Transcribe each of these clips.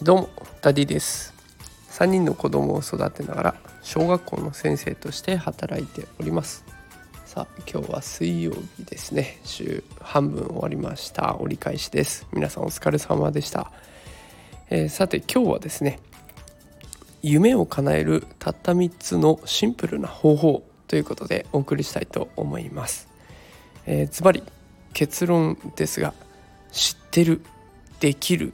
どうもダディです。3人の子供を育てながら小学校の先生として働いております。さあ今日は水曜日ですね。週半分終わりました。折り返しです。皆さんお疲れ様でした、えー、さて今日はですね夢を叶えるたった3つのシンプルな方法ということでお送りしたいと思います。えー、ズバリ結論ですが知ってるできる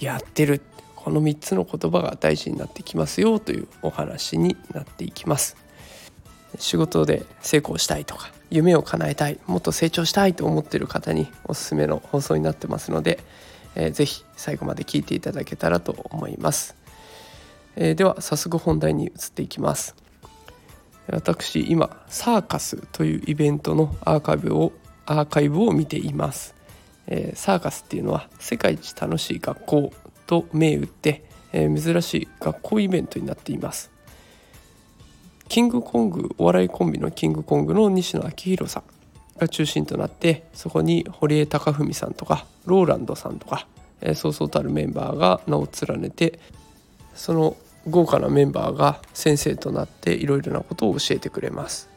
やってる。この3つの言葉が大事になってきますよというお話になっていきます。仕事で成功したいとか夢を叶えたいもっと成長したいと思っている方におすすめの放送になってますので、えー、ぜひ最後まで聞いていただけたらと思います、えー、では早速本題に移っていきます。私今サーカスというイベントのアーカイブをアーカイブを見ています、えー、サーカスっていうのは世界一楽しい学校と銘打って、えー、珍しい学校イベントになっていますキングコングお笑いコンビのキングコングの西野昭弘さんが中心となってそこに堀江貴文さんとかローランドさんとか、えー、そうそうたるメンバーが名を連ねてその豪華なメンバーが先生となっていろいろなことを教えてくれます。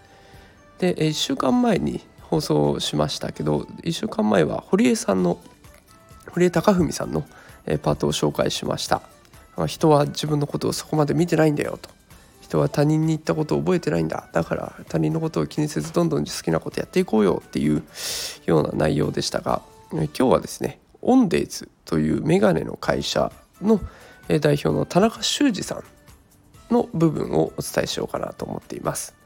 で1週間前に放送しましたけど1週間前は堀江さんの堀江貴文さんのパートを紹介しました。人は自分のことをそこまで見てないんだよと。人は他人に言ったことを覚えてないんだ。だから他人のことを気にせずどんどん好きなことやっていこうよっていうような内容でしたが今日はですねオンデイズというメガネの会社の代表の田中修二さんの部分をお伝えしようかなと思っています。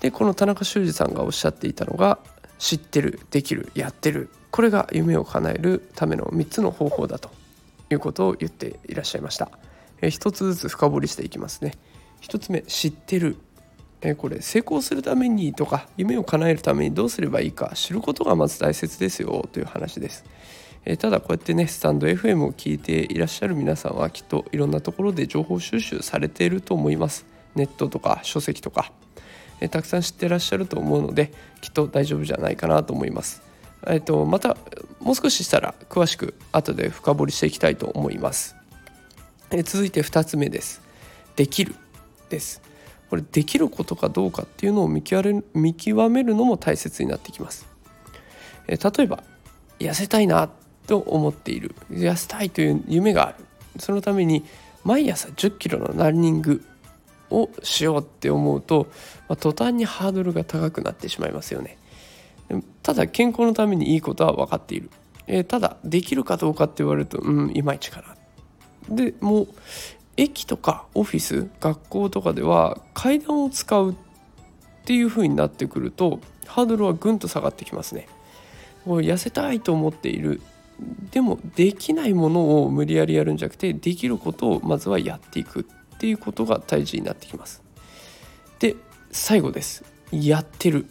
でこの田中修二さんがおっしゃっていたのが知ってるできるやってるこれが夢を叶えるための3つの方法だということを言っていらっしゃいました。え一つずつ深掘りしていきますね。1つ目知ってるえこれ成功するためにとか夢を叶えるためにどうすればいいか知ることがまず大切ですよという話です。えただこうやってねスタンド FM を聞いていらっしゃる皆さんはきっといろんなところで情報収集されていると思います。ネットとか書籍とかえたくさん知ってらっしゃると思うのできっと大丈夫じゃないかなと思います。えっと、またもう少ししたら詳しく後で深掘りしていきたいと思います。え続いて2つ目です。できるです。これできることかどうかっていうのを見極め見極めるのも大切になってきます。え例えば痩せたいなと思っている痩せたいという夢があるそのために毎朝1 0キロのランニングをしようって思うと、まあ、途端にハードルが高くなってしまいますよね。ただ健康のためにいいことは分かっている。えー、ただできるかどうかって言われるとうんいまいちかな。でもう駅とかオフィス学校とかでは階段を使うっていう風になってくるとハードルはぐんと下がってきますね。痩せたいと思っているでもできないものを無理やりやるんじゃなくてできることをまずはやっていくっていうことが大事になってきます。で最後です。やってる。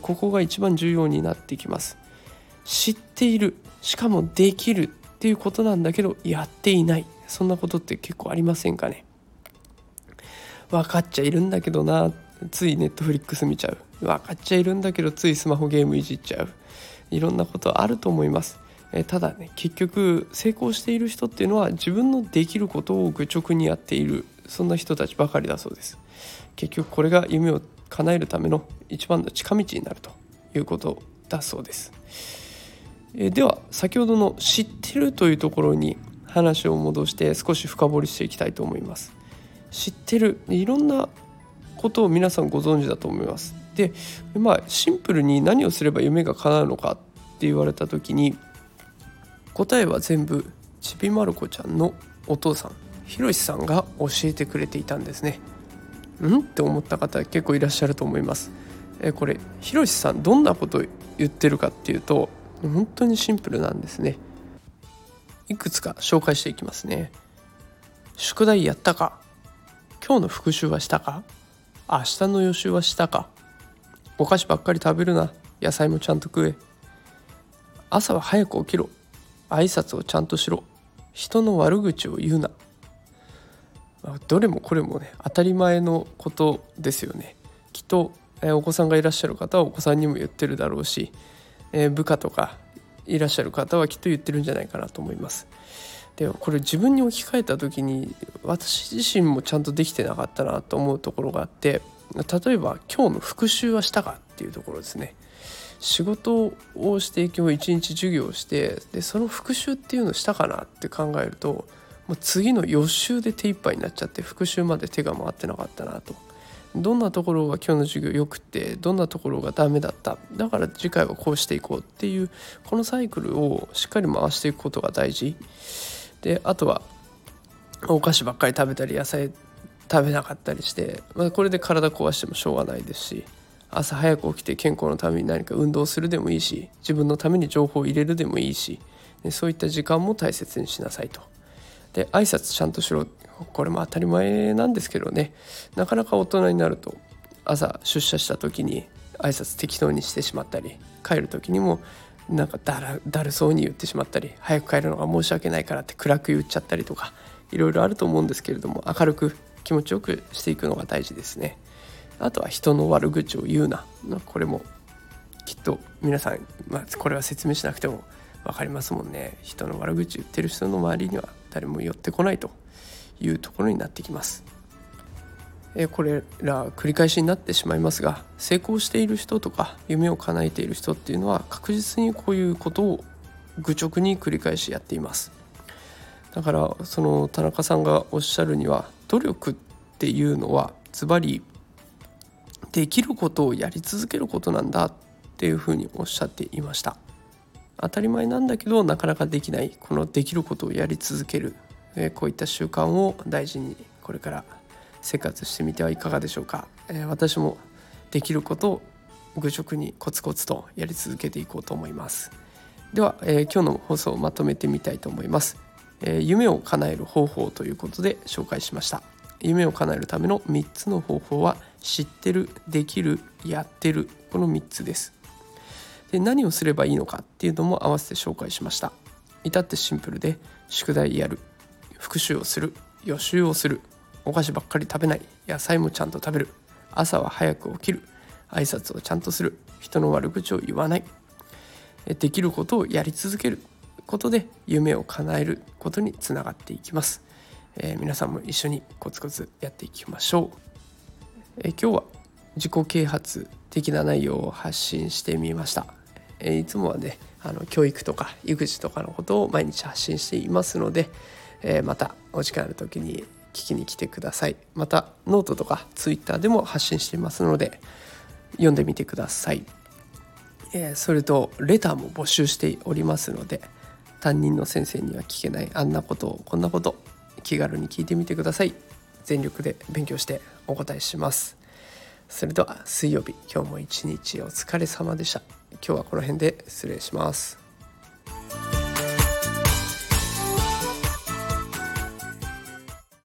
ここが一番重要になってきます。知っている。しかもできる。っていうことなんだけどやっていない。そんなことって結構ありませんかね。分かっちゃいるんだけどな。ついネットフリックス見ちゃう。分かっちゃいるんだけどついスマホゲームいじっちゃう。いろんなことあると思います。えただね結局成功している人っていうのは自分のできることを愚直にやっている。そんな人たちばかりだそうです。結局これが夢を叶えるための一番の近道になるということだそうです。えでは先ほどの知ってるというところに話を戻して少し深掘りしていきたいと思います。知ってるいろんなことを皆さんご存知だと思います。でまあシンプルに何をすれば夢が叶うのかって言われた時に答えは全部ちびまる子ちゃんのお父さん。ひろしさんが教えてくれていたんですね。ん？って思った方結構いらっしゃると思います。えこれひろしさんどんなこと言ってるかっていうと本当にシンプルなんですね。いくつか紹介していきますね。宿題やったか。今日の復習はしたか。明日の予習はしたか。お菓子ばっかり食べるな。野菜もちゃんと食え。朝は早く起きろ。挨拶をちゃんとしろ。人の悪口を言うな。どれもこれもね当たり前のことですよねきっと、えお子さんがいらっしゃる方はお子さんにも言ってるだろうしえー、部下とかいらっしゃる方はきっと言ってるんじゃないかなと思います。でこれ自分に置き換えた時に私自身もちゃんとできてなかったなと思うところがあって例えば今日の復習はしたかっていうところですね。仕事をして今日一日授業をしてでその復習っていうのをしたかなって考えるともう次の予習で手一杯になっちゃって復習まで手が回ってなかったなと。どんなところが今日の授業よくてどんなところがダメだっただから次回はこうしていこうっていうこのサイクルをしっかり回していくことが大事であとはお菓子ばっかり食べたり野菜食べなかったりして、まあ、これで体壊してもしょうがないですし朝早く起きて健康のために何か運動するでもいいし自分のために情報を入れるでもいいしそういった時間も大切にしなさいと。で挨拶ちゃんとしろ。これも当たり前なんですけどね。なかなか大人になると朝出社した時に挨拶適当にしてしまったり帰る時にもなんかだらだるそうに言ってしまったり早く帰るのが申し訳ないからって暗く言っちゃったりとかいろいろあると思うんですけれども明るく気持ちよくしていくのが大事ですね。あとは人の悪口を言うな。これもきっと皆さん、まあ、これは説明しなくても分かりますもんね。人の悪口言ってる人の周りには誰も寄ってこないというところになってきます。えこれら繰り返しになってしまいますが成功している人とか夢を叶えている人っていうのは確実にこういうことを愚直に繰り返しやっていますだからその田中さんがおっしゃるには努力っていうのはズバリできることをやり続けることなんだっていうふうにおっしゃっていました当たり前なんだけどなかなかできないこのできることをやり続ける、えこういった習慣を大事にこれから生活してみてはいかがでしょうか、え私もできることを愚直にコツコツとやり続けていこうと思います。では、え、今日の放送をまとめてみたいと思います、え、夢を叶える方法ということで紹介しました。夢を叶えるための3つの方法は知ってるできるやってる。この3つです。で何をすればいいのかっていうのも合わせて紹介しました。至ってシンプルで宿題やる復習をする予習をするお菓子ばっかり食べない野菜もちゃんと食べる朝は早く起きる挨拶をちゃんとする人の悪口を言わないできることをやり続けることで夢を叶えることにつながっていきます。えー、皆さんも一緒にコツコツやっていきましょう、えー、今日は自己啓発的な内容を発信してみました、え、いつもはねあの教育とか育児とかのことを毎日発信していますので、えまたお時間ある時に聞きに来てください。またノートとかツイッターでも発信していますので読んでみてください、えそれとレターも募集しておりますので担任の先生には聞けないあんなことこんなこと気軽に聞いてみてください。全力で勉強してお答えします。それでは水曜日今日も一日お疲れ様でした。今日はこの辺で失礼します。